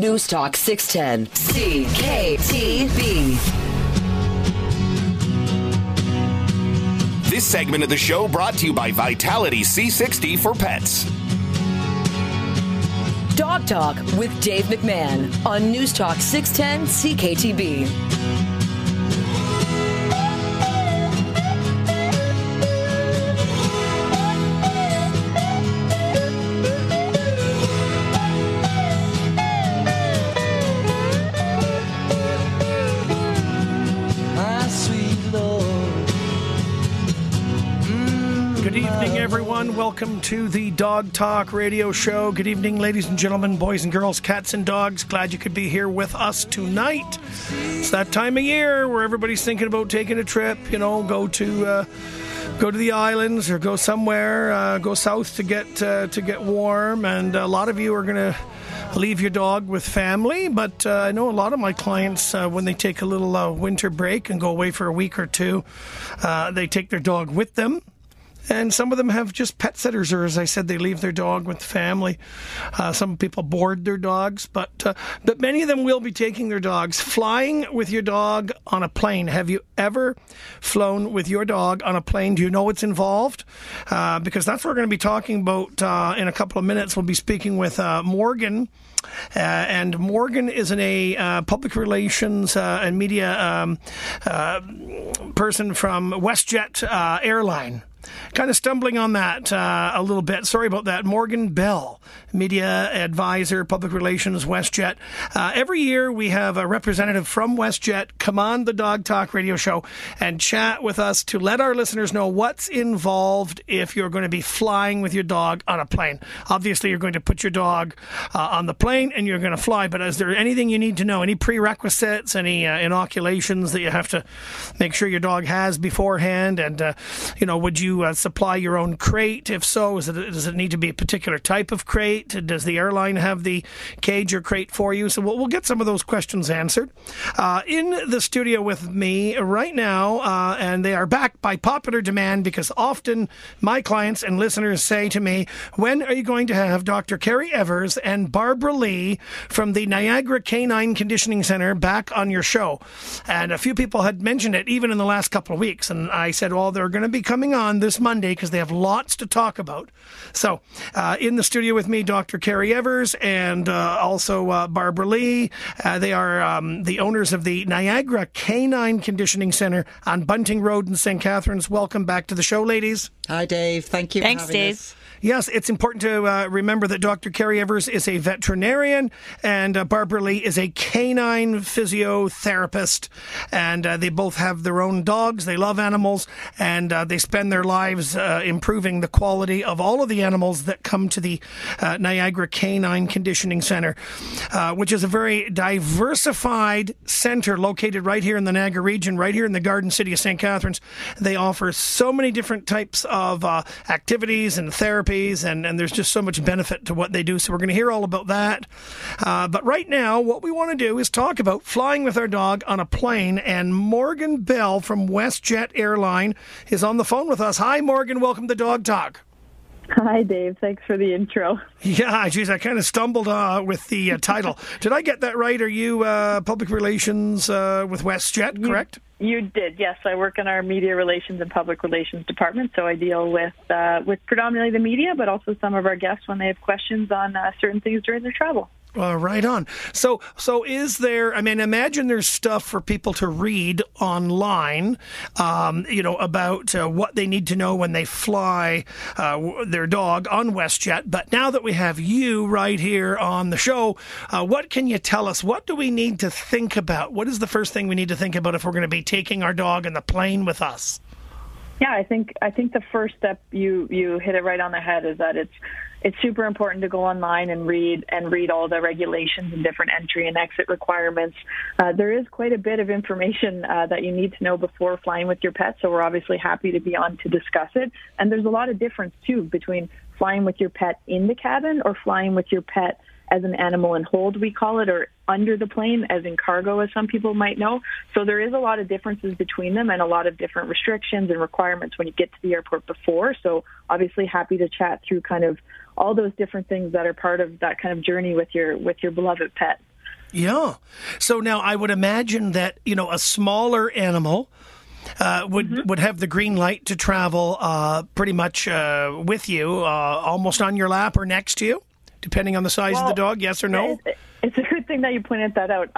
Newstalk 610 CKTB. This segment of the show brought to you by Vitality C60 for pets. Dog Talk with Dave McMahon on Newstalk 610 CKTB. Welcome to the Dog Talk Radio Show. Good evening, ladies and gentlemen, boys and girls, cats and dogs. Glad you could be here with us tonight. It's that time of year where everybody's thinking about taking a trip. You know, go to uh, go to the islands or go somewhere, uh, go south to get uh, to get warm. And a lot of you are going to leave your dog with family. But uh, I know a lot of my clients, uh, when they take a little uh, winter break and go away for a week or two, uh, they take their dog with them and some of them have just pet sitters, or as I said, they leave their dog with the family. Uh, some people board their dogs, but uh, but many of them will be taking their dogs. Flying with your dog on a plane. Have you ever flown with your dog on a plane? Do you know what's involved? Uh, because that's what we're going to be talking about uh, in a couple of minutes. We'll be speaking with uh, Morgan. Uh, and Morgan is an, a uh, public relations uh, and media um, person from WestJet Airline kind of stumbling on that uh, a little bit. Sorry about that. Morgan Bell, media advisor, public relations, WestJet. Uh, every year we have a representative from WestJet come on the Dog Talk radio show and chat with us to let our listeners know what's involved if you're going to be flying with your dog on a plane. Obviously, you're going to put your dog uh, on the plane and you're going to fly, but is there anything you need to know? Any prerequisites, any uh, inoculations that you have to make sure your dog has beforehand? And, uh, you know, would you uh, supply your own crate? If so, it, does it need to be a particular type of crate? Does the airline have the cage or crate for you? So we'll, we'll get some of those questions answered. Uh, in the studio with me right now, uh, and they are back by popular demand because often my clients and listeners say to me, When are you going to have Dr. Kerry Evers and Barbara Lee from the Niagara Canine Conditioning Center back on your show? And a few people had mentioned it even in the last couple of weeks. And I said, Well, they're going to be coming on this Monday because they have lots to talk about. So, uh, in the studio with me, Dr. Carrie Evers and uh, also uh, Barbara Lee. Uh, they are um, the owners of the Niagara Canine Conditioning Center on Bunting Road in St. Catharines. Welcome back to the show, ladies. Hi, Dave. Thank you. Thanks, Dave. Us. Yes, it's important to uh, remember that Dr. Carrie Evers is a veterinarian and uh, Barbara Lee is a canine physiotherapist. And uh, they both have their own dogs. They love animals and uh, they spend their lives uh, improving the quality of all of the animals that come to the uh, Niagara Canine Conditioning Center, which is a very diversified center located right here in the Niagara region, right here in the Garden City of St. Catharines. They offer so many different types of activities and therapies, and, and there's just so much benefit to what they do. So we're going to hear all about that. Uh, but right now, what we want to do is talk about flying with our dog on a plane. And Morgan Bell from WestJet Airline is on the phone with us. Hi, Morgan. Welcome to Dog Talk. Hi, Dave. Thanks for the intro. Yeah, geez, I kind of stumbled uh, with the uh, title. Did I get that right? Are you uh, public relations uh, with WestJet, correct? You, you, did, yes. I work in our media relations and public relations department, so I deal with uh, with predominantly the media, but also some of our guests when they have questions on uh, certain things during their travel. Uh, right on. So, so is there? I mean, imagine there's stuff for people to read online, um, you know, about uh, what they need to know when they fly uh, their dog on WestJet. But now that we have you right here on the show, uh, what can you tell us? What do we need to think about? What is the first thing we need to think about if we're going to be taking our dog in the plane with us? Yeah, I think I think the first step you you hit it right on the head is that it's it's super important to go online and read and read all the regulations and different entry and exit requirements. Uh, there is quite a bit of information uh, that you need to know before flying with your pet, so we're obviously happy to be on to discuss it. And there's a lot of difference too between flying with your pet in the cabin or flying with your pet as an animal in hold, we call it, or under the plane, as in cargo, as some people might know. So there is a lot of differences between them and a lot of different restrictions and requirements when you get to the airport before. So obviously happy to chat through kind of all those different things that are part of that kind of journey with your with your beloved pet. Yeah. So now I would imagine that you know a smaller animal. Uh, would Mm-hmm. would have the green light to travel uh, pretty much uh, with you, uh, almost on your lap or next to you, depending on the size of the dog. Yes or no? It- It's a good thing that you pointed that out.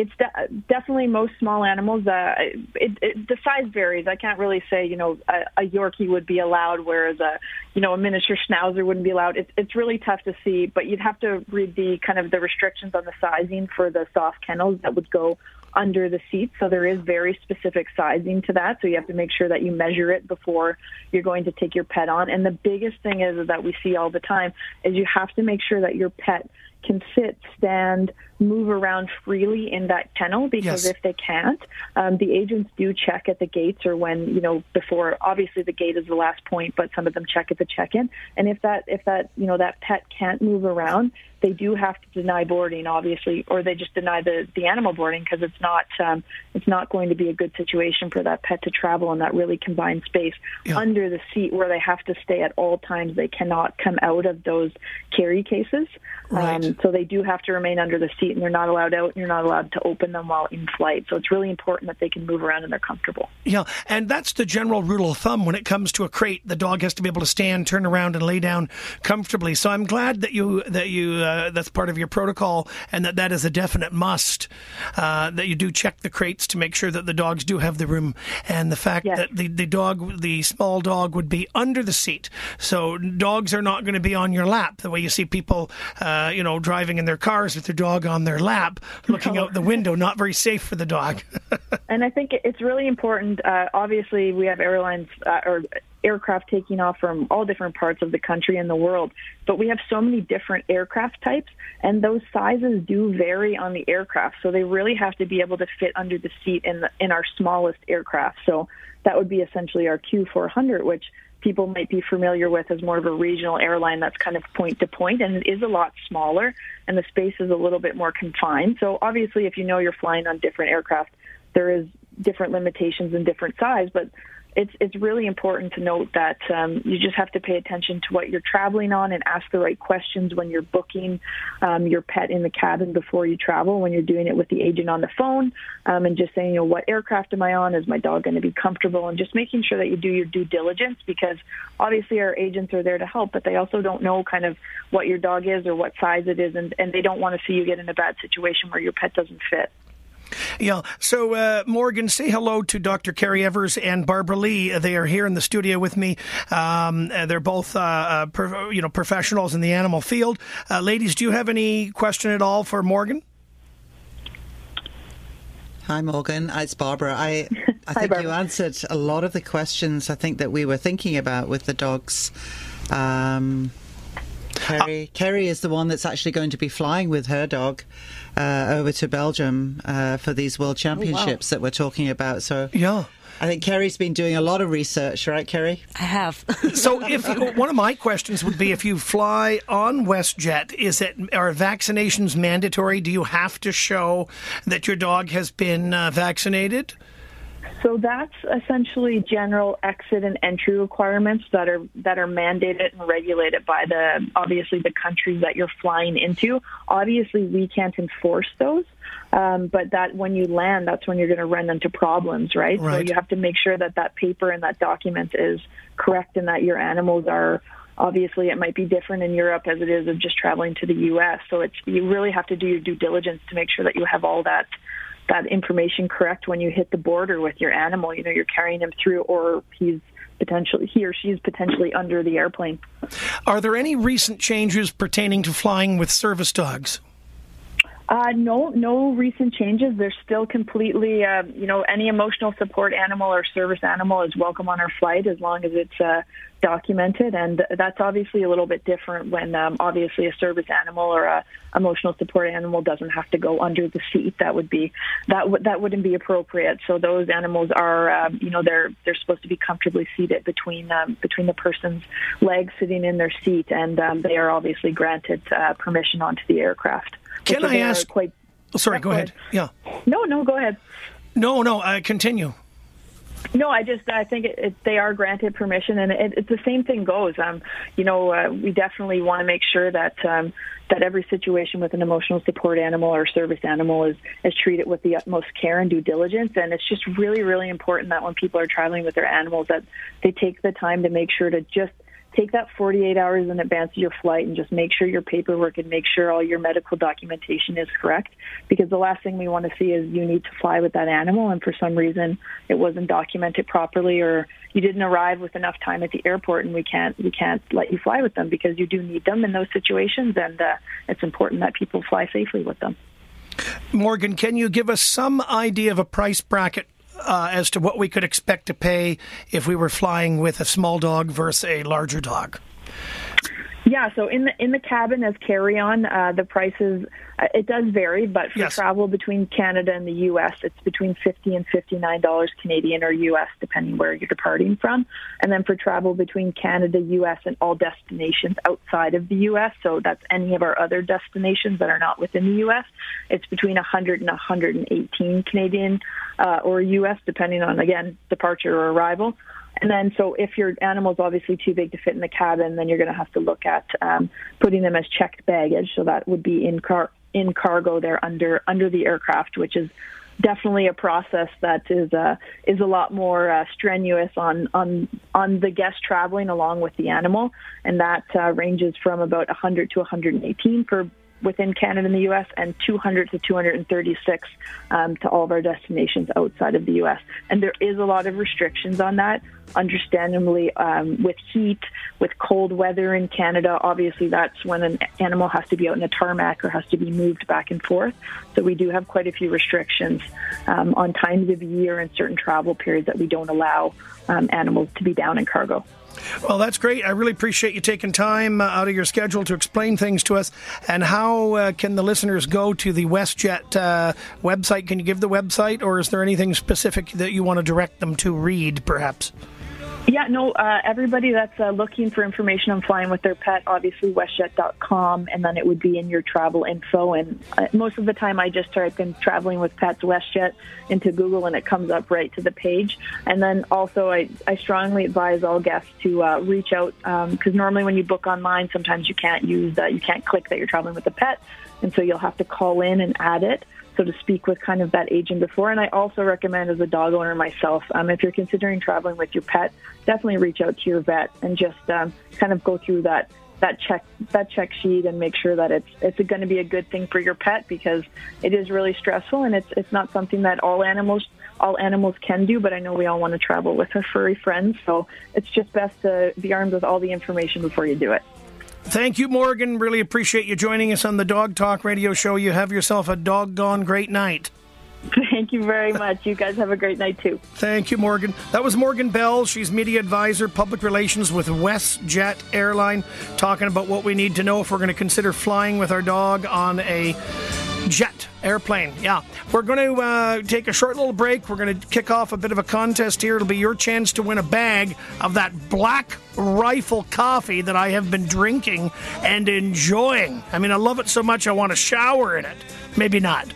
It's de- definitely most small animals. Uh, it, it, the size varies. I can't really say, you know, a, a Yorkie would be allowed, whereas a, you know, a miniature Schnauzer wouldn't be allowed. It's it's really tough to see, but you'd have to read the kind of the restrictions on the sizing for the soft kennels that would go under the seat. So there is very specific sizing to that. So you have to make sure that you measure it before you're going to take your pet on. And the biggest thing is, is that we see all the time is you have to make sure that your pet can sit, stand, move around freely in that kennel because Yes. if they can't, um, the agents do check at the gates or when, you know, before obviously the gate is the last point, but some of them check at the check-in. And if that, if that, you know, that pet can't move around, they do have to deny boarding, obviously, or they just deny the, the animal boarding because it's not, um, it's not going to be a good situation for that pet to travel in that really confined space Yeah. under the seat where they have to stay at all times. They cannot come out of those carry cases. Right. Um, so they do have to remain under the seat and they're not allowed out and you're not allowed to open them while in flight. So it's really important that they can move around and they're comfortable. Yeah, and that's the general rule of thumb when it comes to a crate. The dog has to be able to stand, turn around, and lay down comfortably. So I'm glad that you that you uh, that's part of your protocol, and that that is a definite must. Uh, that you do check the crates to make sure that the dogs do have the room, and the fact Yes. that the the dog, the small dog, would be under the seat. So dogs are not going to be on your lap the way you see people, uh, you know, driving in their cars with their dog on their lap, looking out the window. Not very safe for the dog. And I think it's really important. Uh, obviously, we have airlines uh, or aircraft taking off from all different parts of the country and the world, but we have so many different aircraft types, and those sizes do vary on the aircraft. So they really have to be able to fit under the seat in the, in our smallest aircraft. So that would be essentially our Q400, which people might be familiar with as more of a regional airline that's kind of point to point and it is a lot smaller and the space is a little bit more confined. So obviously if you know you're flying on different aircraft, there is different limitations and different size, but it's it's really important to note that um, you just have to pay attention to what you're traveling on and ask the right questions when you're booking um, your pet in the cabin before you travel. When you're doing it with the agent on the phone, um, and just saying, you know, what aircraft am I on? Is my dog going to be comfortable? And just making sure that you do your due diligence because obviously our agents are there to help, but they also don't know kind of what your dog is or what size it is, and, and they don't want to see you get in a bad situation where your pet doesn't fit. Yeah. So, uh, Morgan, say hello to Dr. Carrie Evers and Barbara Lee. They are here in the studio with me. Um, uh, they're both, uh, uh, pro- you know, professionals in the animal field. Uh, ladies, do you have any question at all for Morgan? Hi, Morgan. It's Barbara. I, I Hi, think you answered a lot of the questions I think that we were thinking about with the dogs. Um, Kerry, Kerry is the one that's actually going to be flying with her dog uh, over to Belgium uh, for these World Championships that we're talking about. So Yeah. I think Kerry's been doing a lot of research, right, Kerry? I have. So, if one of my questions would be, if you fly on WestJet, is it are vaccinations mandatory? Do you have to show that your dog has been uh, vaccinated? So that's essentially general exit and entry requirements that are that are mandated and regulated by the obviously the countries that you're flying into. Obviously, we can't enforce those, um, but that when you land, that's when you're going to run into problems, right? So you have to make sure that that paper and that document is correct and that your animals are. Obviously, it might be different in Europe as it is of just traveling to the U.S. So it's you really have to do your due diligence to make sure that you have all that that information correct when you hit the border with your animal. You know, you're carrying him through, or he's potentially he or she's potentially under the airplane. Are there any recent changes pertaining to flying with service dogs? Uh, no, no recent changes. They're still completely, uh, you know, any emotional support animal or service animal is welcome on our flight as long as it's uh, documented. And that's obviously a little bit different when um, obviously a service animal or a emotional support animal doesn't have to go under the seat. That would be that would that wouldn't be appropriate. So those animals are, um, you know, they're they're supposed to be comfortably seated between um, between the person's legs sitting in their seat, and um, they are obviously granted uh, permission onto the aircraft. Can I ask- Quite Oh, sorry, go ahead. Yeah. no, no, go ahead. No, no, uh, continue. No, I just I think it, it, they are granted permission, and it, it's the same thing goes. Um, you know, uh, we definitely want to make sure that um, that every situation with an emotional support animal or service animal is is treated with the utmost care and due diligence. And it's just really, really important that when people are traveling with their animals, that they take the time to make sure to just take that 48 hours in advance of your flight and just make sure your paperwork and make sure all your medical documentation is correct because the last thing we want to see is you need to fly with that animal and for some reason it wasn't documented properly or you didn't arrive with enough time at the airport and we can't we can't let you fly with them because you do need them in those situations and uh, it's important that people fly safely with them. Morgan, can you give us some idea of a price bracket uh, as to what we could expect to pay if we were flying with a small dog versus a larger dog? Yeah, so in the in the cabin as carry on, uh, the prices uh, it does vary, but for yes. travel between Canada and the U.S., it's between fifty and fifty nine dollars Canadian or U.S. depending where you're departing from. And then for travel between Canada, U.S. and all destinations outside of the U.S., so that's any of our other destinations that are not within the U.S., it's between a hundred and a hundred and eighteen Canadian uh, or U.S. depending on again departure or arrival. And then, so if your animal's obviously too big to fit in the cabin, then you're going to have to look at um, putting them as checked baggage. So that would be in car in cargo there under under the aircraft, which is definitely a process that is uh, is a lot more uh, strenuous on on on the guest traveling along with the animal, and that uh, ranges from about 100 to 118 per within Canada and the U.S. and 200 to 236 um, to all of our destinations outside of the U.S. And there is a lot of restrictions on that. Understandably, um, with heat, with cold weather in Canada, obviously that's when an animal has to be out in a tarmac or has to be moved back and forth. So we do have quite a few restrictions um, on times of year and certain travel periods that we don't allow um, animals to be down in cargo. Well, that's great. I really appreciate you taking time uh, out of your schedule to explain things to us. And how uh, can the listeners go to the WestJet uh, website? Can you give the website, or is there anything specific that you want to direct them to read, perhaps? Yeah, no, uh, everybody that's uh, looking for information on flying with their pet, obviously westjet.com, and then it would be in your travel info. And uh, most of the time, I just type in traveling with pets WestJet into Google, and it comes up right to the page. And then also, I, I strongly advise all guests to uh, reach out because um, normally when you book online, sometimes you can't use that, you can't click that you're traveling with a pet, and so you'll have to call in and add it so to speak, with kind of that agent before. And I also recommend, as a dog owner myself, um, if you're considering traveling with your pet, definitely reach out to your vet and just um, kind of go through that that check that check sheet and make sure that it's it's going to be a good thing for your pet because it is really stressful and it's it's not something that all animals all animals can do but I know we all want to travel with our furry friends so it's just best to be armed with all the information before you do it. Thank you, Morgan. Really appreciate you joining us on the Dog Talk radio show. You have yourself a doggone great night. Thank you very much. You guys have a great night too. Thank you, Morgan. That was Morgan Bell. She's media advisor, public relations with WestJet Airline, talking about what we need to know if we're going to consider flying with our dog on a jet airplane. Yeah. We're going to uh, take a short little break. We're going to kick off a bit of a contest here. It'll be your chance to win a bag of that black rifle coffee that I have been drinking and enjoying. I mean, I love it so much I want to shower in it. Maybe not.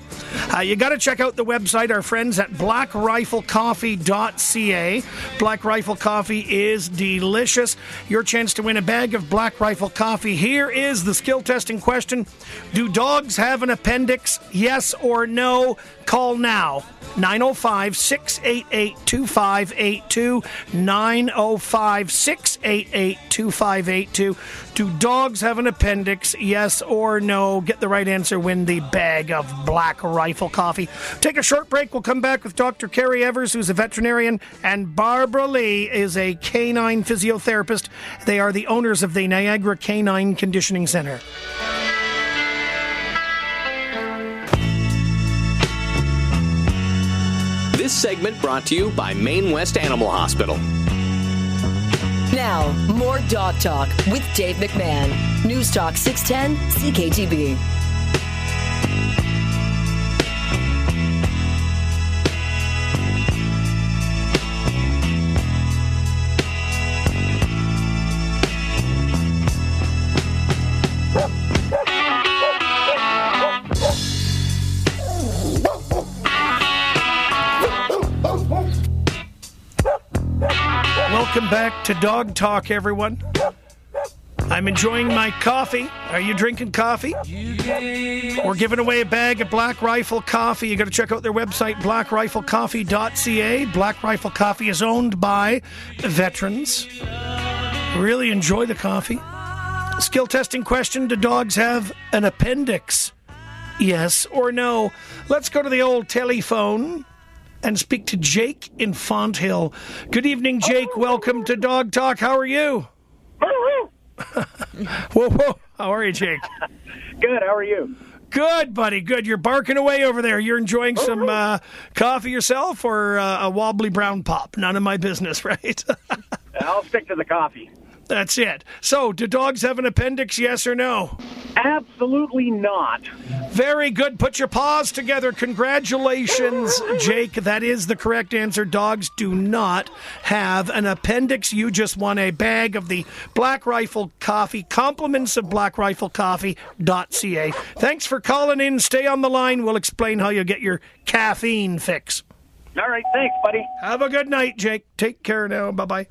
Uh, you got to check out the website, our friends at blackriflecoffee.ca. Black Rifle Coffee is delicious. Your chance to win a bag of Black Rifle Coffee. Here is the skill testing question Do dogs have an appendix? Yes or no? Call now 905 688 2582. 905 688 2582. Do dogs have an appendix? Yes or no? Get the right answer, win the bag of Black Rifle Coffee. Take a short break. We'll come back with Dr. Carrie Evers, who's a veterinarian, and Barbara Lee is a canine physiotherapist. They are the owners of the Niagara Canine Conditioning Center. This segment brought to you by Maine West Animal Hospital. Now, more Dog Talk with Dave McMahon. News Talk 610 CKTB. Back to Dog Talk, everyone. I'm enjoying my coffee. Are you drinking coffee? We're giving away a bag of Black Rifle Coffee. You got to check out their website, blackriflecoffee.ca. Black Rifle Coffee is owned by veterans. Really enjoy the coffee. Skill testing question Do dogs have an appendix? Yes or no? Let's go to the old telephone and speak to Jake in Fonthill. Good evening, Jake. Welcome to Dog Talk. How are you? whoa, whoa. How are you, Jake? Good. How are you? Good, buddy. Good. You're barking away over there. You're enjoying some uh, coffee yourself or uh, a wobbly brown pop? None of my business, right? I'll stick to the coffee. That's it. So, do dogs have an appendix, yes or no? Absolutely not. Very good. Put your paws together. Congratulations, Jake. That is the correct answer. Dogs do not have an appendix. You just won a bag of the Black Rifle Coffee. Compliments of blackriflecoffee.ca. Thanks for calling in. Stay on the line. We'll explain how you get your caffeine fix. All right. Thanks, buddy. Have a good night, Jake. Take care now. Bye bye.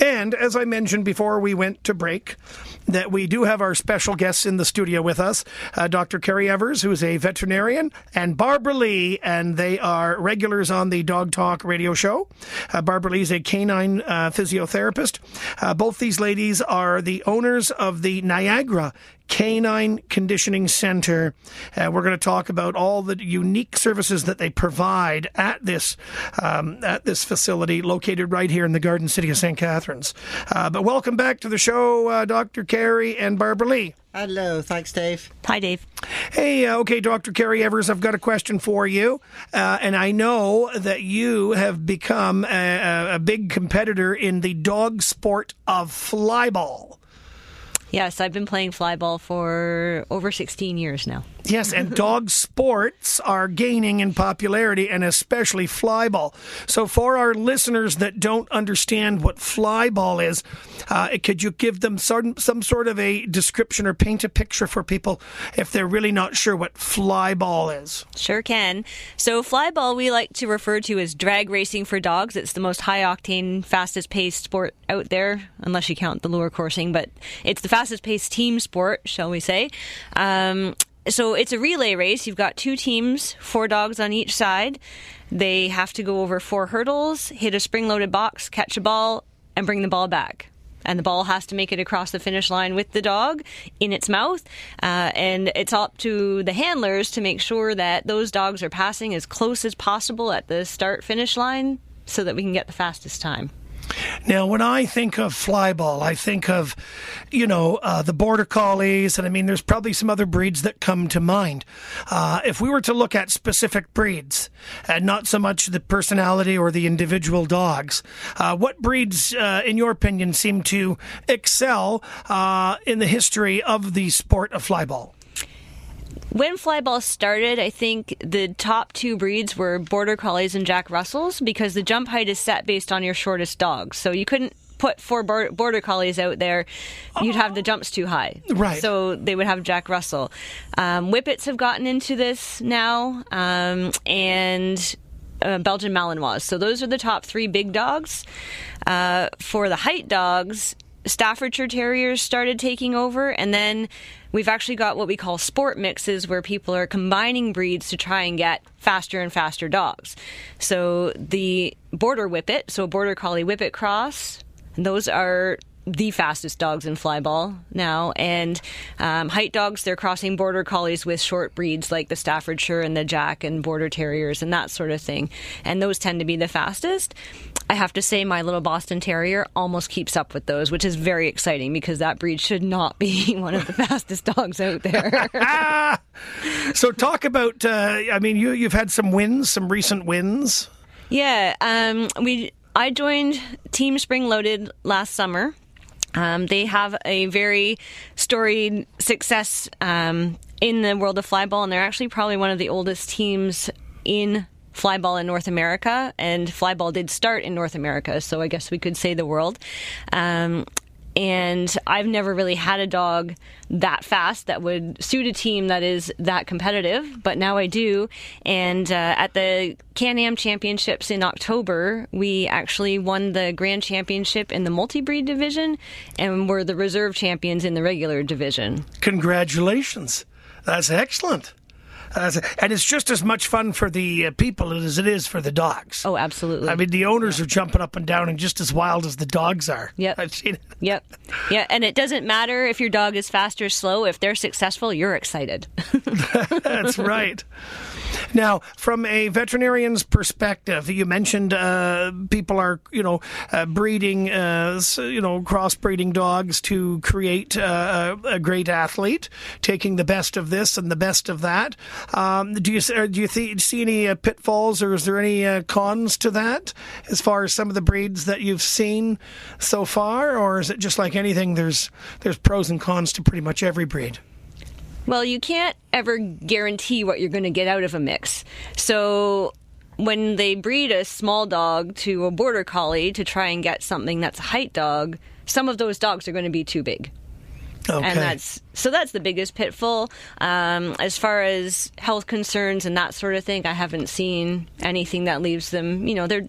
And as I mentioned before we went to break, that we do have our special guests in the studio with us uh, Dr. Kerry Evers, who is a veterinarian, and Barbara Lee, and they are regulars on the Dog Talk radio show. Uh, Barbara Lee is a canine uh, physiotherapist. Uh, both these ladies are the owners of the Niagara Canine Conditioning Center. Uh, we're going to talk about all the unique services that they provide at this um, at this facility located right here in the Garden City of St. Catharines. Uh, but welcome back to the show, uh, Dr. Carey and Barbara Lee. Hello, thanks, Dave. Hi, Dave. Hey, uh, okay, Dr. Kerry Evers, I've got a question for you. Uh, and I know that you have become a, a big competitor in the dog sport of flyball. Yes, I've been playing flyball for over 16 years now. Yes, and dog sports are gaining in popularity, and especially flyball. So, for our listeners that don't understand what flyball is, uh, could you give them some, some sort of a description or paint a picture for people if they're really not sure what flyball is? Sure can. So, flyball we like to refer to as drag racing for dogs. It's the most high octane, fastest paced sport out there, unless you count the lure coursing, but it's the fastest paced team sport, shall we say. Um, so it's a relay race. You've got two teams, four dogs on each side. They have to go over four hurdles, hit a spring loaded box, catch a ball, and bring the ball back. And the ball has to make it across the finish line with the dog in its mouth. Uh, and it's up to the handlers to make sure that those dogs are passing as close as possible at the start finish line so that we can get the fastest time. Now, when I think of flyball, I think of, you know, uh, the border collies, and I mean, there's probably some other breeds that come to mind. Uh, if we were to look at specific breeds, and not so much the personality or the individual dogs, uh, what breeds, uh, in your opinion, seem to excel uh, in the history of the sport of flyball? When flyball started, I think the top two breeds were border collies and jack russells because the jump height is set based on your shortest dog. So you couldn't put four border collies out there, you'd have the jumps too high. Right. So they would have Jack Russell. Um, Whippets have gotten into this now, um, and uh, Belgian Malinois. So those are the top three big dogs. Uh, for the height dogs, Staffordshire Terriers started taking over, and then we've actually got what we call sport mixes where people are combining breeds to try and get faster and faster dogs. So the border whippet, so a border collie whippet cross, those are the fastest dogs in flyball now. And um, height dogs, they're crossing border collies with short breeds like the Staffordshire and the Jack and border terriers and that sort of thing. And those tend to be the fastest. I have to say, my little Boston Terrier almost keeps up with those, which is very exciting because that breed should not be one of the fastest dogs out there. so, talk about. Uh, I mean, you you've had some wins, some recent wins. Yeah, um, we. I joined Team Spring Loaded last summer. Um, they have a very storied success um, in the world of flyball, and they're actually probably one of the oldest teams in flyball in North America. And flyball did start in North America, so I guess we could say the world. Um, and I've never really had a dog that fast that would suit a team that is that competitive, but now I do. And uh, at the Can Am Championships in October, we actually won the Grand Championship in the multi breed division and were the reserve champions in the regular division. Congratulations. That's excellent. That's, and it's just as much fun for the uh, people as it is for the dogs. Oh, absolutely. I mean, the owners are jumping up and down and just as wild as the dogs are. Yep. I've seen it. Yep. Yeah, and it doesn't matter if your dog is fast or slow. If they're successful, you're excited. That's right. Now, from a veterinarian's perspective, you mentioned uh, people are, you know, uh, breeding, uh, you know, crossbreeding dogs to create uh, a, great athlete, taking the best of this and the best of that. Um, do you uh, do you th- see any uh, pitfalls, or is there any cons to that, as far as some of the breeds that you've seen so far, or is it just like anything? There's there's pros and cons to pretty much every breed. Well, you can't ever guarantee what you're going to get out of a mix. So when they breed a small dog to a border collie to try and get something that's a height dog, some of those dogs are going to be too big. Okay. And that's so that's the biggest pitfall. Um, as far as health concerns and that sort of thing, I haven't seen anything that leaves them. You know, they're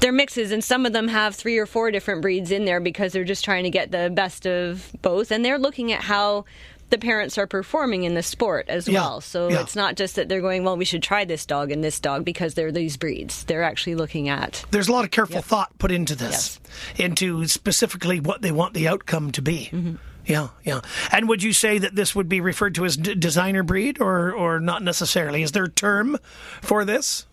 they're mixes, and some of them have three or four different breeds in there because they're just trying to get the best of both, and they're looking at how the parents are performing in the sport as Yeah, well. So yeah. it's not just that they're going, well, we should try this dog and this dog because they're these breeds. They're actually looking at there's a lot of careful thought put into this, into specifically what they want the outcome to be. Mm-hmm. Yeah, yeah. And would you say that this would be referred to as d- designer breed, or or not necessarily? Is there a term for this?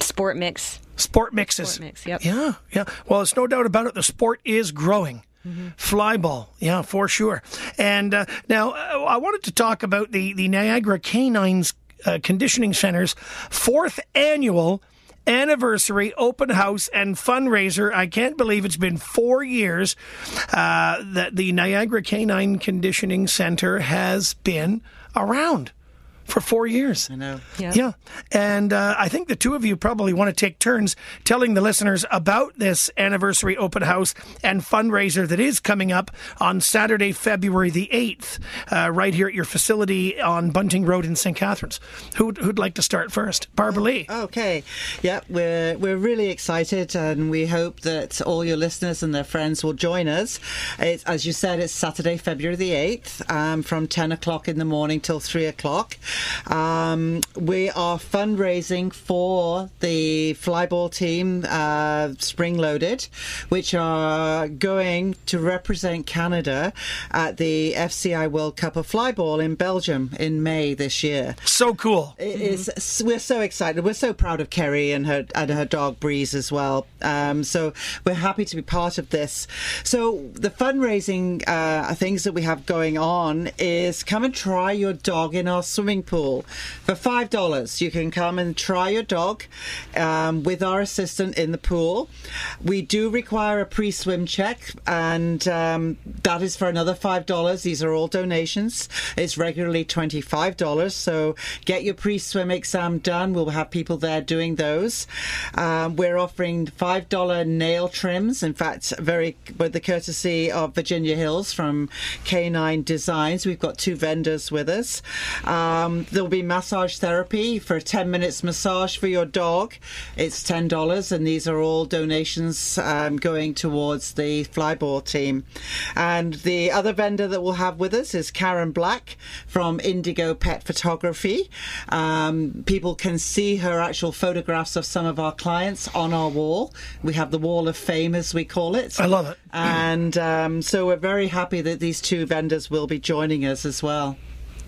sport mix. Sport mixes. Sport mix, yep. Yeah, yeah. Well, it's no doubt about it. The sport is growing. Mm-hmm. Flyball, yeah, for sure. And uh, now uh, I wanted to talk about the the Niagara Canines uh, Conditioning Center's fourth annual anniversary open house and fundraiser. I can't believe it's been four years uh, that the Niagara Canine Conditioning Center has been around for four years. I know. Yeah. Yeah. And uh, I think the two of you probably want to take turns telling the listeners about this anniversary open house and fundraiser that is coming up on Saturday, February the 8th, uh, right here at your facility on Bunting Road in St. Catharines. Who'd, who'd like to start first? Barbara Lee. Okay, yeah, we're we're really excited, and we hope that all your listeners and their friends will join us. It's, as you said, it's Saturday, February the eighth, um, from ten o'clock in the morning till three o'clock. Um, we are fundraising for the flyball team, uh, Spring Loaded, which are going to represent Canada at the FCI World Cup of Flyball in Belgium in May this year. So cool. It is. We're so excited. We're so proud of Kerry and her and her dog Breeze as well. Um, so we're happy to be part of this. So the fundraising uh, things that we have going on is come and try your dog in our swimming pool for five dollars. You can come and try your dog um, with our assistant in the pool. We do require a pre-swim check, and um, that is for another five dollars. These are all donations. It's regularly twenty-five dollars. So get your pre-swim exam done. We'll have people there doing those. Um, we're offering five dollar nail trims. In fact, very with the courtesy of Virginia Hills from K9 Designs. We've got two vendors with us. Um, there'll be massage therapy for a ten minutes massage for your dog. It's ten dollars, and these are all donations um, going towards the flyball team. And the other vendor that we'll have with us is Karen Black from Indigo Pet Photography. Um, people can see her actual photographs of some of our clients on our wall. We have the Wall of Fame, as we call it. I love it. And um, so we're very happy that these two vendors will be joining us as well.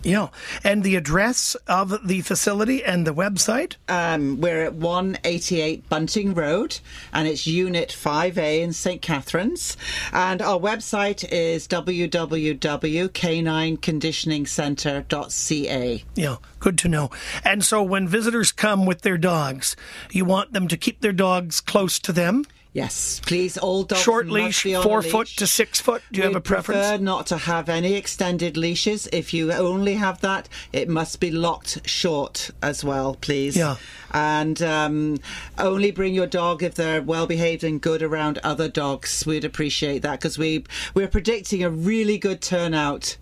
Yeah. And the address of the facility and the website? Um, we're at 188 Bunting Road, and it's Unit 5A in St. Catharines. And our website is www.k9conditioningcentre.ca. Yeah, good to know. And so when visitors come with their dogs, you want them to keep their dogs close to them? Yes, please. All dogs Short leash, four a foot to six foot. Do you have a preference? prefer not to have any extended leashes. If you only have that, it must be locked short as well, please. Yeah. And um, only bring your dog if they're well behaved and good around other dogs. We'd appreciate that because we we're predicting a really good turnout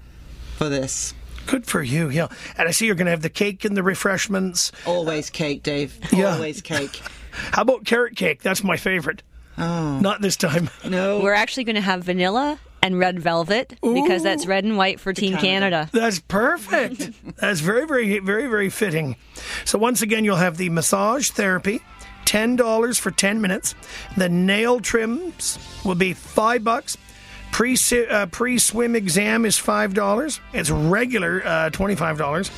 for this. Good for you, yeah. And I see you're going to have the cake and the refreshments. Always cake, Dave. Yeah. Always cake. How about carrot cake? That's my favorite. Oh. Not this time. No. We're actually going to have vanilla and red velvet because that's red and white for Team Canada. That's perfect. That's very, very, very, very fitting. So once again, you'll have the massage therapy, ten dollars for ten minutes. The nail trims will be five bucks. Pre uh, pre swim exam is five dollars. It's regular uh, twenty five dollars.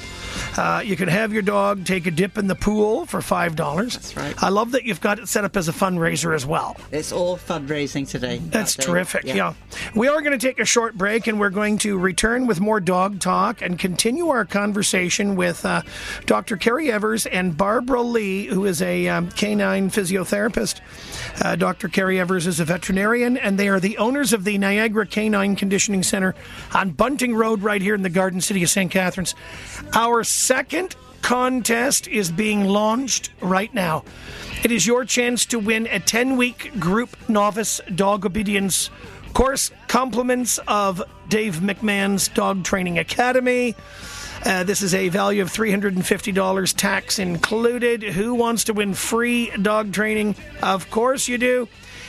Uh, you can have your dog take a dip in the pool for five dollars. That's right. I love that you've got it set up as a fundraiser as well. It's all fundraising today. That's that terrific. Yeah. We are going to take a short break and we're going to return with more dog talk and continue our conversation with uh, Dr. Kerry Evers and Barbara Lee, who is a um, canine physiotherapist. Uh, Dr. Kerry Evers is a veterinarian and they are the owners of the Niagara Canine Conditioning Center on Bunting Road, right here in the Garden City of St. Catharines. Our second contest is being launched right now. It is your chance to win a 10 week group novice dog obedience course, compliments of Dave McMahon's Dog Training Academy. Uh, this is a value of $350, tax included. Who wants to win free dog training? Of course you do.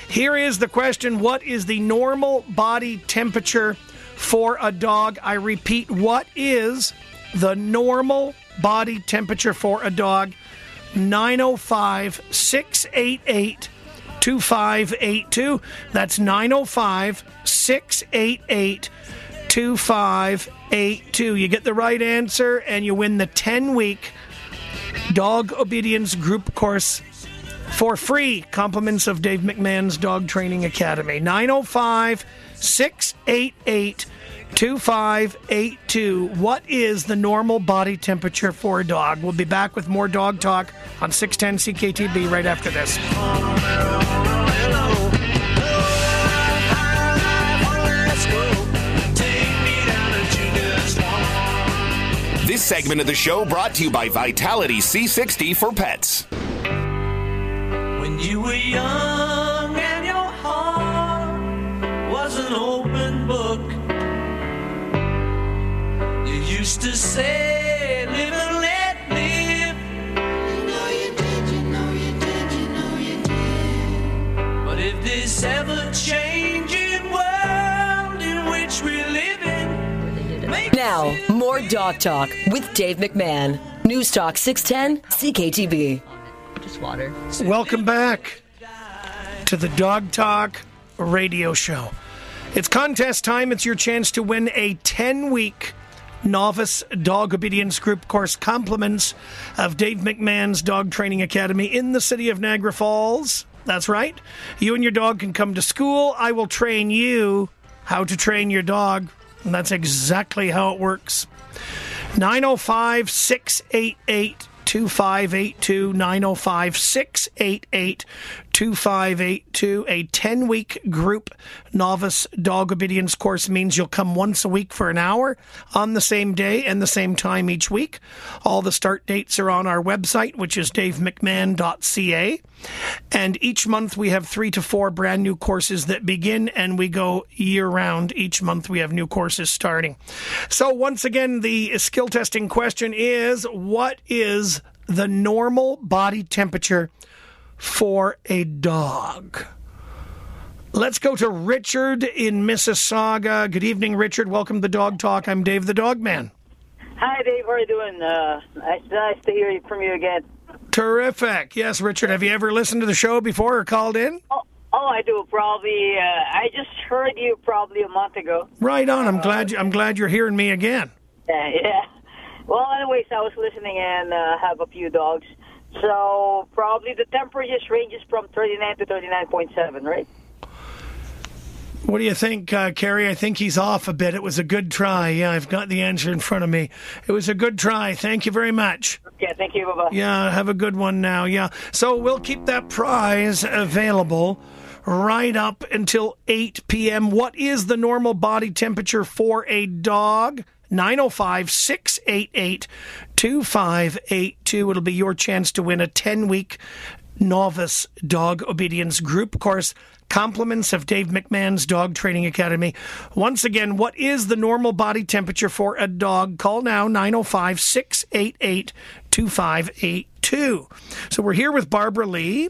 Here is the question What is the normal body temperature for a dog? I repeat, what is the normal body temperature for a dog? 905 688 2582. That's 905 688 2582. You get the right answer and you win the 10 week dog obedience group course for free. Compliments of Dave McMahon's Dog Training Academy. 905 688 2582. What is the normal body temperature for a dog? We'll be back with more dog talk on 610 CKTB right after this. This segment of the show brought to you by Vitality C60 for pets. When you were young used to say, live and let live. You know you did, you know you did, you know you did. But if this ever changing world in which we live in, Now, more dog talk with Dave McMahon. News Talk 610 CKTB. Just water. Welcome back to the Dog Talk radio show. It's contest time. It's your chance to win a 10 week novice dog obedience group course compliments of Dave McMahon's Dog Training Academy in the city of Niagara Falls. That's right. You and your dog can come to school. I will train you how to train your dog. And that's exactly how it works. 905 688 2582 905 688 2582 a 10 week group novice dog obedience course means you'll come once a week for an hour on the same day and the same time each week. All the start dates are on our website which is davemcmahon.ca and each month we have 3 to 4 brand new courses that begin and we go year round each month we have new courses starting. So once again the skill testing question is what is the normal body temperature for a dog. Let's go to Richard in Mississauga. Good evening, Richard. Welcome to the Dog Talk. I'm Dave the Dog Man. Hi, Dave. How are you doing? Uh, nice, nice to hear from you again. Terrific. Yes, Richard. Have you ever listened to the show before or called in? Oh, oh I do. Probably. Uh, I just heard you probably a month ago. Right on. I'm glad. You, I'm glad you're hearing me again. Yeah, yeah. Well, anyways, I was listening and uh, have a few dogs. So probably the temperature just ranges from 39 to 39.7, right? What do you think, uh, Carrie? I think he's off a bit. It was a good try. Yeah, I've got the answer in front of me. It was a good try. Thank you very much. Okay, thank you. Bye-bye. Yeah, have a good one now. Yeah. So we'll keep that prize available right up until 8 p.m. What is the normal body temperature for a dog? 905 688 2582. It'll be your chance to win a 10 week novice dog obedience group course. Compliments of Dave McMahon's Dog Training Academy. Once again, what is the normal body temperature for a dog? Call now 905 688 2582. So we're here with Barbara Lee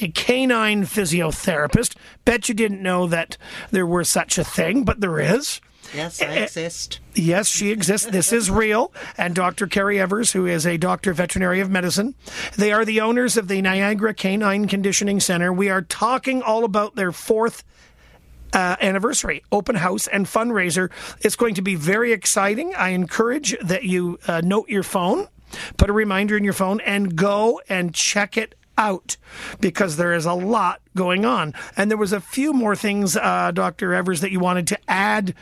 a canine physiotherapist. Bet you didn't know that there were such a thing, but there is. Yes, I exist. Yes, she exists. This is real. And Dr. Carrie Evers, who is a doctor veterinary of medicine, they are the owners of the Niagara Canine Conditioning Center. We are talking all about their fourth uh, anniversary open house and fundraiser. It's going to be very exciting. I encourage that you uh, note your phone, put a reminder in your phone, and go and check it out because there is a lot going on. And there was a few more things, uh, Dr. Evers, that you wanted to add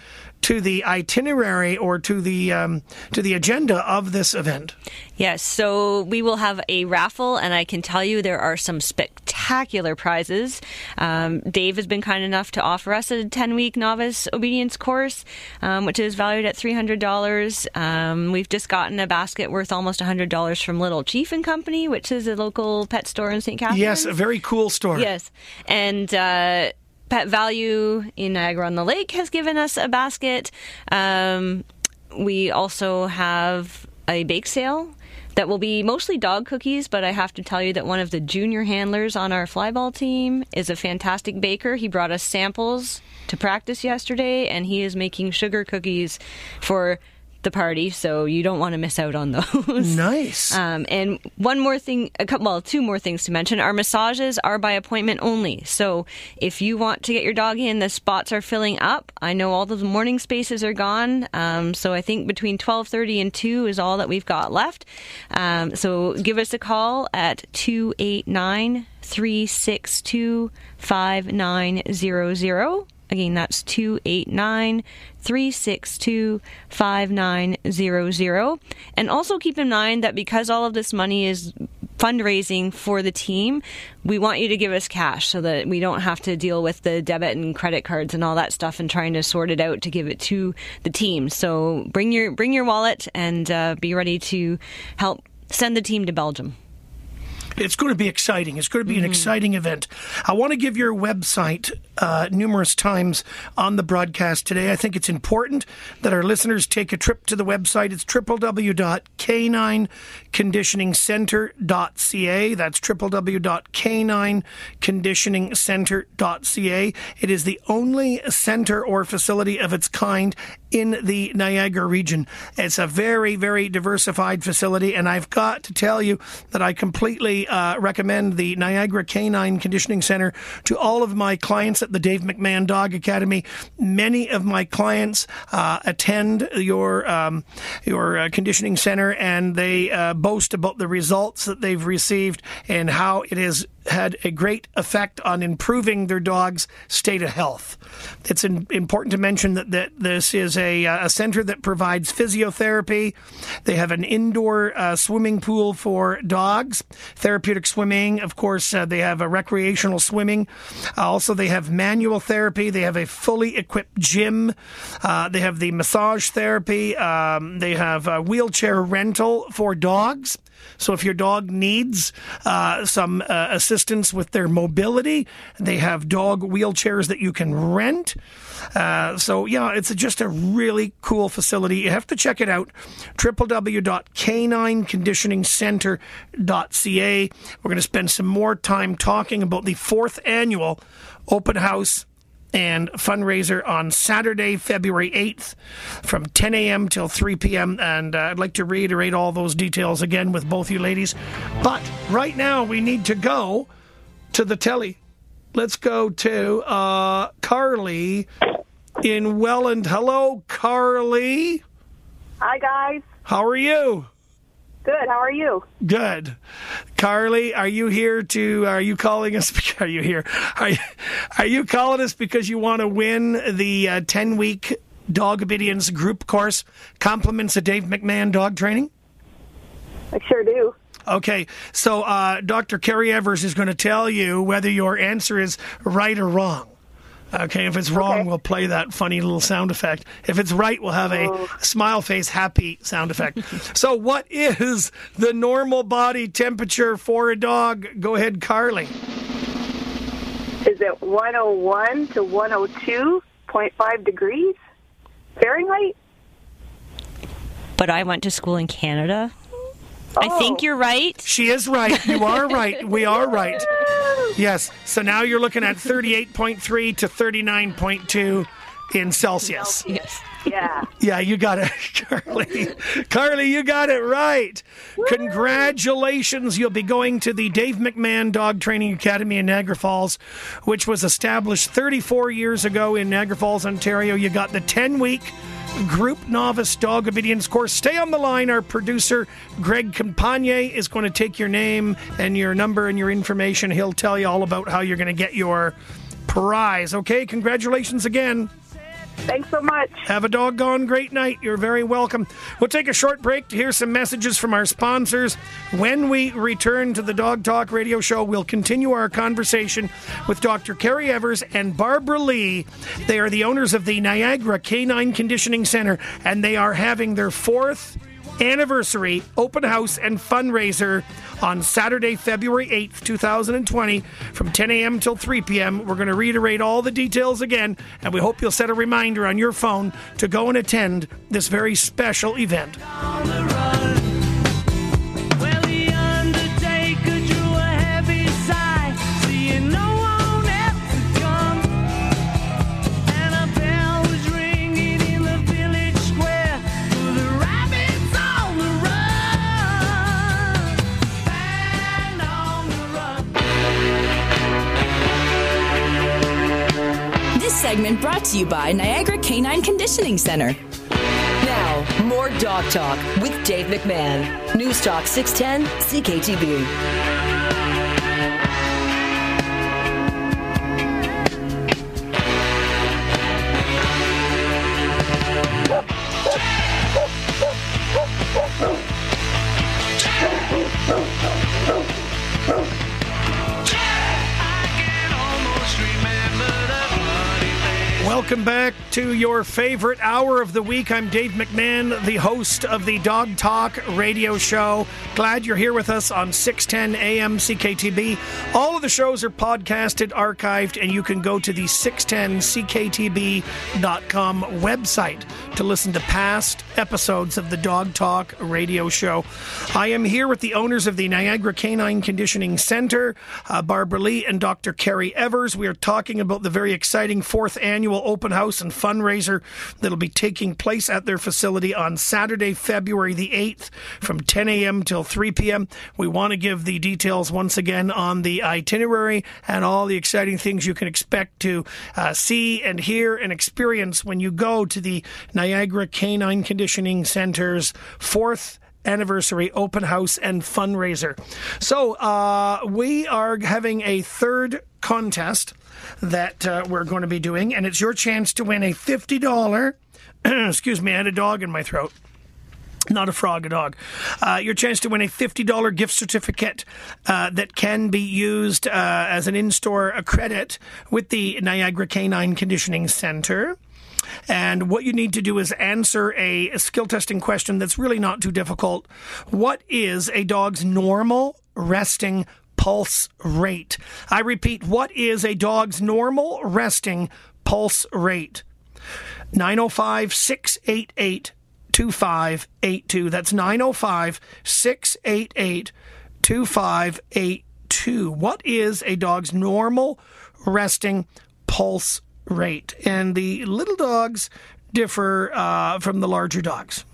to the itinerary or to the um, to the agenda of this event. Yes, so we will have a raffle, and I can tell you there are some spectacular prizes. Um, Dave has been kind enough to offer us a 10 week novice obedience course, um, which is valued at $300. Um, we've just gotten a basket worth almost $100 from Little Chief and Company, which is a local pet store in St. Catharines. Yes, a very cool store. Yes, and. Uh, Pet Valu in Niagara on the Lake has given us a basket. Um, we also have a bake sale that will be mostly dog cookies, but I have to tell you that one of the junior handlers on our flyball team is a fantastic baker. He brought us samples to practice yesterday, and he is making sugar cookies for the party, so you don't want to miss out on those. Nice. Um, and one more thing, a couple, well, two more things to mention. Our massages are by appointment only. So if you want to get your dog in, the spots are filling up. I know all the morning spaces are gone. Um, so I think between 12:30 and 2 is all that we've got left. Um, so give us a call at 289 362 5900. Again, that's 289 362 5900. And also keep in mind that because all of this money is fundraising for the team, we want you to give us cash so that we don't have to deal with the debit and credit cards and all that stuff and trying to sort it out to give it to the team. So bring your bring your wallet and uh, be ready to help send the team to Belgium. It's going to be exciting. It's going to be an exciting event. I want to give your website uh, numerous times on the broadcast today. I think it's important that our listeners take a trip to the website. It's www.k9conditioningcenter.ca. That's www.k9conditioningcenter.ca. It is the only center or facility of its kind in the Niagara region. It's a very, very diversified facility, and I've got to tell you that I completely uh, recommend the Niagara Canine Conditioning Center to all of my clients at the Dave McMahon Dog Academy. Many of my clients uh, attend your um, your uh, conditioning center, and they uh, boast about the results that they've received and how it has had a great effect on improving their dog's state of health. It's in, important to mention that, that this is a, uh, a center that provides physiotherapy. They have an indoor uh, swimming pool for dogs, therapeutic swimming. Of course, uh, they have a recreational swimming. Uh, also, they have manual therapy. They have a fully equipped gym. Uh, they have the massage therapy. Um, they have wheelchair rental for dogs. So if your dog needs uh, some uh, assistance with their mobility, they have dog wheelchairs that you can rent. Uh, so yeah, it's just a really cool facility. You have to check it out. www.canineconditioningcenter.ca. We're going to spend some more time talking about the fourth annual open house and fundraiser on Saturday, February 8th from 10 a.m. till 3 p.m. And uh, I'd like to reiterate all those details again with both you ladies. But right now, we need to go to the telly. Let's go to uh, Carly in Welland. Hello, Carly. Hi, guys. How are you? Good. How are you? Good. Carly, are you here to, are you calling us? Are you here? Are you, are you calling us because you want to win the 10 week dog obedience group course, compliments of Dave McMahon dog training? I sure do. Okay, so uh, Dr. Kerry Evers is going to tell you whether your answer is right or wrong. Okay, if it's wrong, we'll play that funny little sound effect. If it's right, we'll have a oh. smile face happy sound effect. so, what is the normal body temperature for a dog? Go ahead, Carly. Is it 101 to 102.5 degrees Fahrenheit? But I went to school in Canada. I think oh. you're right. She is right. You are right. We are right. Yes. So now you're looking at 38.3 to 39.2 in Celsius. Yes. Yeah. Yeah, you got it, Carly. Carly, you got it right. Congratulations. You'll be going to the Dave McMahon Dog Training Academy in Niagara Falls, which was established 34 years ago in Niagara Falls, Ontario. You got the 10 week group novice dog obedience course. Stay on the line. Our producer, Greg Campagne, is going to take your name and your number and your information. He'll tell you all about how you're going to get your prize. Okay, congratulations again. Thanks so much. Have a doggone great night. You're very welcome. We'll take a short break to hear some messages from our sponsors. When we return to the Dog Talk radio show, we'll continue our conversation with Dr. Kerry Evers and Barbara Lee. They are the owners of the Niagara Canine Conditioning Center, and they are having their fourth anniversary open house and fundraiser on Saturday, February 8th, 2020, from 10 a.m. till 3 p.m. We're going to reiterate all the details again, and we hope you'll set a reminder on your phone to go and attend this very special event. Segment brought to you by Niagara Canine Conditioning Center. Now, more Dog Talk with Dave McMahon. News Talk 610 CKTB. Welcome back to your favorite hour of the week. I'm Dave McMahon, the host of the Dog Talk radio show. Glad you're here with us on 610 AM CKTB. All the shows are podcasted, archived, and you can go to the 610CKTB.com website to listen to past episodes of the Dog Talk radio show. I am here with the owners of the Niagara Canine Conditioning Center, uh, Barbara Lee and Dr. Kerry Evers. We are talking about the very exciting fourth annual open house and fundraiser that'll be taking place at their facility on Saturday, February the 8th from 10 a.m. till 3 p.m. We want to give the details once again on the itinerary and all the exciting things you can expect to uh, see and hear and experience when you go to the Niagara Canine Conditioning Center's fourth anniversary open house and fundraiser. So uh, we are having a third contest that uh, we're going to be doing, and it's your chance to win a fifty dollar. excuse me, I had a dog in my throat. Not a frog, a dog. Uh, your chance to win a $50 gift certificate uh, that can be used uh, as an in store credit with the Niagara Canine Conditioning Center. And what you need to do is answer a skill testing question that's really not too difficult. What is a dog's normal resting pulse rate? I repeat, what is a dog's normal resting pulse rate? 905 688 2582. That's 905 688 2582. What is a dog's normal resting pulse rate? And the little dogs differ uh, from the larger dogs.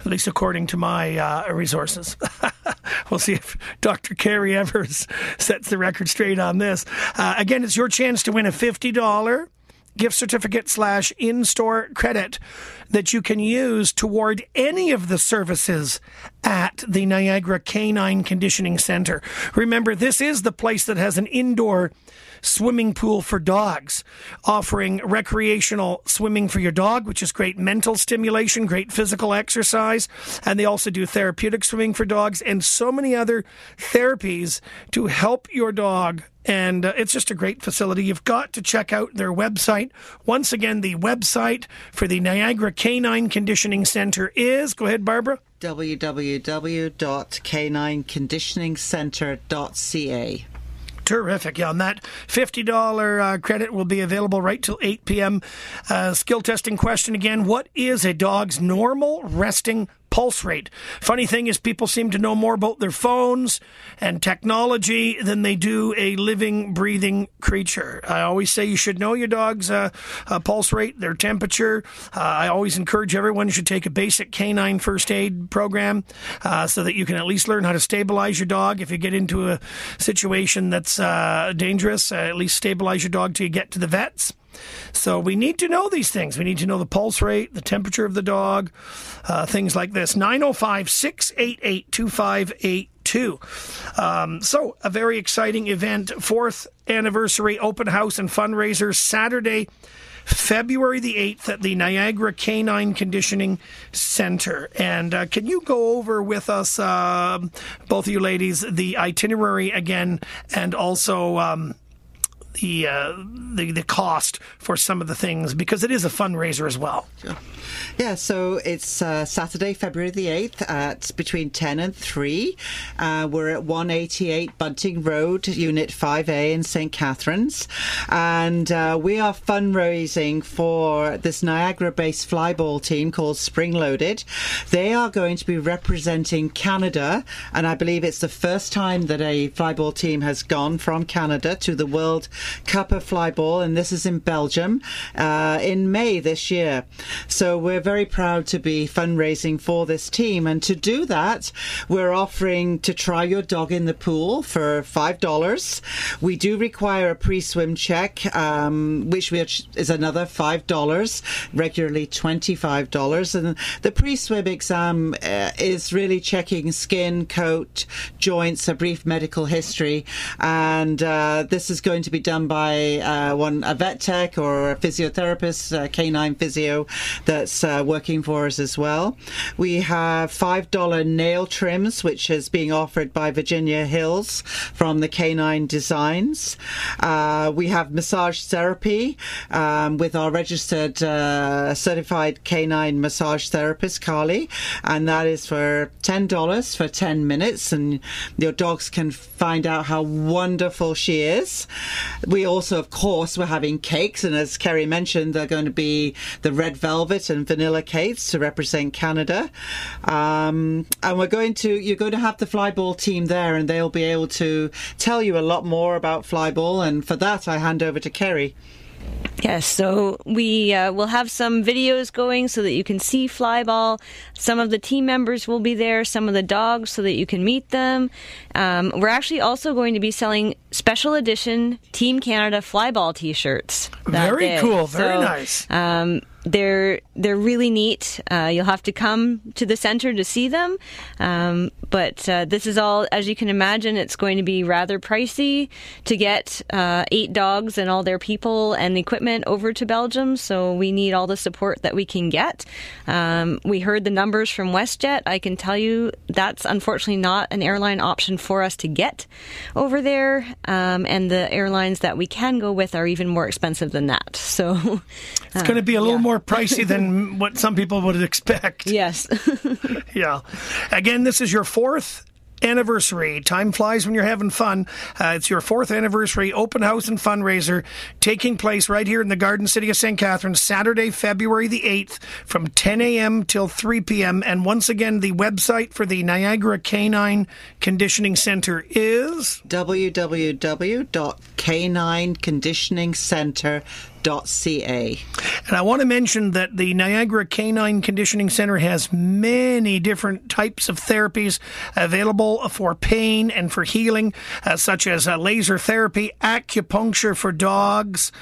At least according to my uh, resources. we'll see if Dr. Kerry Evers sets the record straight on this. Uh, again, it's your chance to win a $50 gift certificate slash in store credit that you can use toward any of the services at the Niagara Canine Conditioning Center. Remember, this is the place that has an indoor swimming pool for dogs, offering recreational swimming for your dog, which is great mental stimulation, great physical exercise. And they also do therapeutic swimming for dogs and so many other therapies to help your dog and uh, it's just a great facility. You've got to check out their website. Once again, the website for the Niagara Canine Conditioning Center is, go ahead, Barbara. www.canineconditioningcenter.ca. Terrific. Yeah, and that $50 uh, credit will be available right till 8 p.m. Uh, skill testing question again What is a dog's normal resting pulse rate? Funny thing is, people seem to know more about their phones and technology than they do a living, breathing creature. I always say you should know your dog's uh, uh, pulse rate, their temperature. Uh, I always encourage everyone should take a basic canine first aid program uh, so that you can at least learn how to stabilize your dog. If you get into a situation that's uh, dangerous, uh, at least stabilize your dog till you get to the vets. So we need to know these things. We need to know the pulse rate, the temperature of the dog, uh, things like this. 905 688 2582. Um, so, a very exciting event. Fourth anniversary open house and fundraiser Saturday. February the 8th at the Niagara Canine Conditioning Center. And uh, can you go over with us, uh, both of you ladies, the itinerary again and also um, the, uh, the, the cost for some of the things because it is a fundraiser as well? Yeah, so it's uh, Saturday, February the 8th at between 10 and 3. Uh, we're at 188 Bunting Road, Unit 5A in St. Catharines. And uh, we are fundraising for this Niagara based flyball team called Spring Loaded. They are going to be representing Canada, and I believe it's the first time that a flyball team has gone from Canada to the World Cup of Flyball, and this is in Belgium uh, in May this year. So we're very proud to be fundraising for this team. And to do that, we're offering to try your dog in the pool for $5. We do require a pre swim check, um, which is another $5, regularly $25. And the pre swim exam uh, is really checking skin, coat, joints, a brief medical history. And uh, this is going to be done by uh, one a vet tech or a physiotherapist, a canine physio that's uh, working for us as well. We have $5 nail trims, which is being offered by Virginia Hills from the Canine Designs. Uh, we have massage therapy um, with our registered uh, certified canine massage therapist, Carly, and that is for $10 for 10 minutes, and your dogs can find out how wonderful she is. We also, of course, we're having cakes, and as Kerry mentioned, they're going to be the red velvet and vanilla cakes to represent Canada. Um, and we're going to, you're going to have the flyball team there, and they'll be able to tell you a lot more about flyball. And for that, I hand over to Kerry. Yes, so we uh, will have some videos going so that you can see Flyball. Some of the team members will be there, some of the dogs so that you can meet them. Um, we're actually also going to be selling special edition Team Canada Flyball t shirts. Very day. cool, very So, nice. Um, they're they're really neat. Uh, you'll have to come to the center to see them, um, but uh, this is all, as you can imagine, it's going to be rather pricey to get uh, eight dogs and all their people and equipment over to Belgium. So we need all the support that we can get. Um, we heard the numbers from WestJet. I can tell you that's unfortunately not an airline option for us to get over there, um, and the airlines that we can go with are even more expensive than that. So It's going to be a little more pricey than what some people would expect. Yes. yeah. Again, this is your fourth anniversary. Time flies when you're having fun. Uh, it's your fourth anniversary open house and fundraiser taking place right here in the Garden City of St. Catharines, Saturday, February the 8th from 10 a.m. till 3 p.m. And once again, the website for the Niagara Canine Conditioning Center is Ca. And I want to mention that the Niagara Canine Conditioning Center has many different types of therapies available for pain and for healing, uh, such as uh, laser therapy, acupuncture for dogs,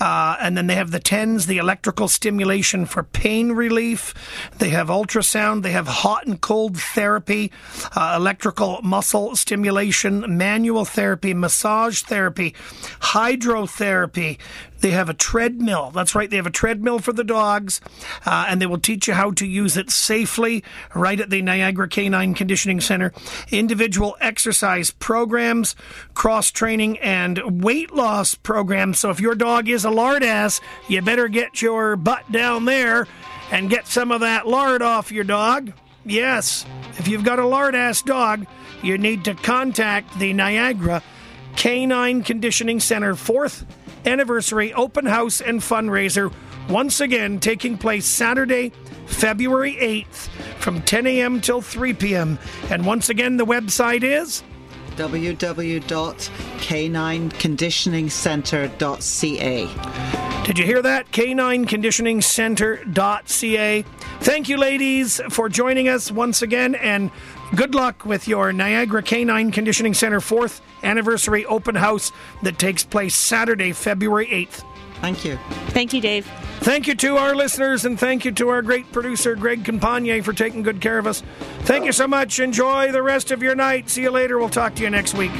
uh, and then they have the TENS, the electrical stimulation for pain relief. They have ultrasound, they have hot and cold therapy, uh, electrical muscle stimulation, manual therapy, massage therapy, hydrotherapy. They have a treadmill. That's right. They have a treadmill for the dogs, uh, and they will teach you how to use it safely right at the Niagara Canine Conditioning Center. Individual exercise programs, cross training, and weight loss programs. So if your dog is a lard ass, you better get your butt down there and get some of that lard off your dog. Yes, if you've got a lard ass dog, you need to contact the Niagara Canine Conditioning Center, fourth anniversary open house and fundraiser. Once again, taking place Saturday, February 8th from 10 a.m. till 3 p.m. And once again, the website is www.k9conditioningcenter.ca. Did you hear that? K9conditioningcenter.ca. Thank you, ladies, for joining us once again, and good luck with your Niagara Canine Conditioning Center fourth anniversary open house that takes place Saturday, February 8th. Thank you. Thank you, Dave. Thank you to our listeners, and thank you to our great producer, Greg Campagne, for taking good care of us. Thank you so much. Enjoy the rest of your night. See you later. We'll talk to you next week.